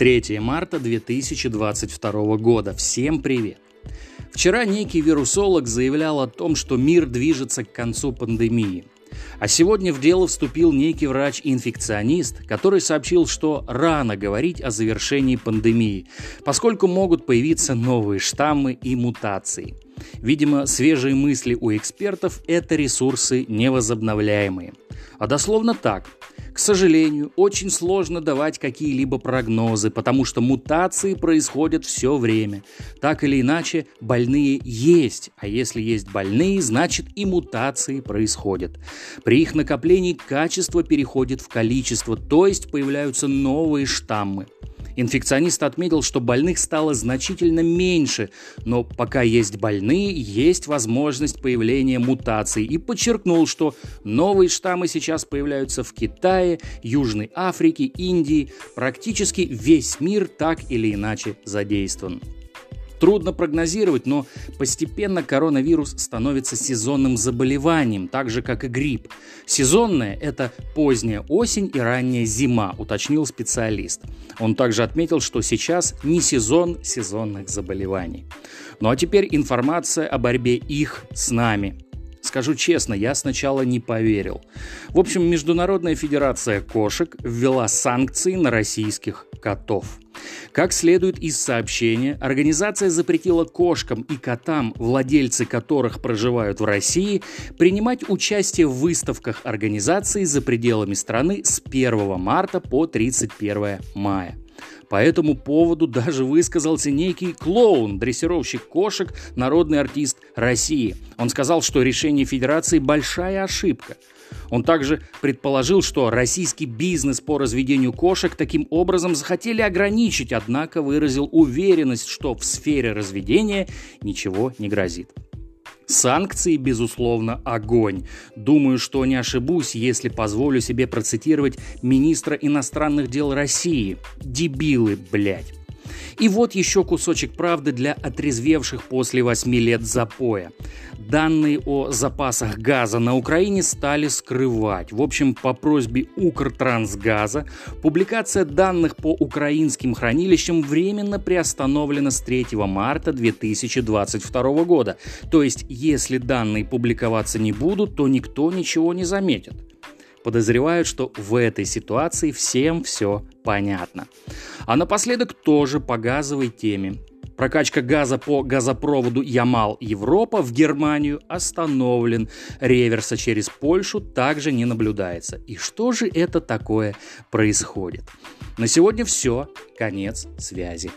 3 марта 2022 года. Всем привет! Вчера некий вирусолог заявлял о том, что мир движется к концу пандемии. А сегодня в дело вступил некий врач-инфекционист, который сообщил, что рано говорить о завершении пандемии, поскольку могут появиться новые штаммы и мутации. Видимо, свежие мысли у экспертов – это ресурсы невозобновляемые. А дословно так – сожалению, очень сложно давать какие-либо прогнозы, потому что мутации происходят все время. Так или иначе, больные есть, а если есть больные, значит и мутации происходят. При их накоплении качество переходит в количество, то есть появляются новые штаммы. Инфекционист отметил, что больных стало значительно меньше, но пока есть больные, есть возможность появления мутаций и подчеркнул, что новые штаммы сейчас появляются в Китае, Южной Африке, Индии. Практически весь мир так или иначе задействован. Трудно прогнозировать, но постепенно коронавирус становится сезонным заболеванием, так же как и грипп. Сезонное – это поздняя осень и ранняя зима, уточнил специалист. Он также отметил, что сейчас не сезон сезонных заболеваний. Ну а теперь информация о борьбе их с нами. Скажу честно, я сначала не поверил. В общем, Международная федерация кошек ввела санкции на российских котов. Как следует из сообщения, организация запретила кошкам и котам, владельцы которых проживают в России, принимать участие в выставках организации за пределами страны с 1 марта по 31 мая. По этому поводу даже высказался некий клоун, дрессировщик кошек, народный артист России. Он сказал, что решение Федерации – большая ошибка. Он также предположил, что российский бизнес по разведению кошек таким образом захотели ограничить, однако выразил уверенность, что в сфере разведения ничего не грозит. Санкции, безусловно, огонь. Думаю, что не ошибусь, если позволю себе процитировать министра иностранных дел России. Дебилы, блядь. И вот еще кусочек правды для отрезвевших после восьми лет запоя. Данные о запасах газа на Украине стали скрывать. В общем, по просьбе Укртрансгаза публикация данных по украинским хранилищам временно приостановлена с 3 марта 2022 года. То есть, если данные публиковаться не будут, то никто ничего не заметит подозревают, что в этой ситуации всем все понятно. А напоследок тоже по газовой теме. Прокачка газа по газопроводу Ямал-Европа в Германию остановлен. Реверса через Польшу также не наблюдается. И что же это такое происходит? На сегодня все. Конец связи.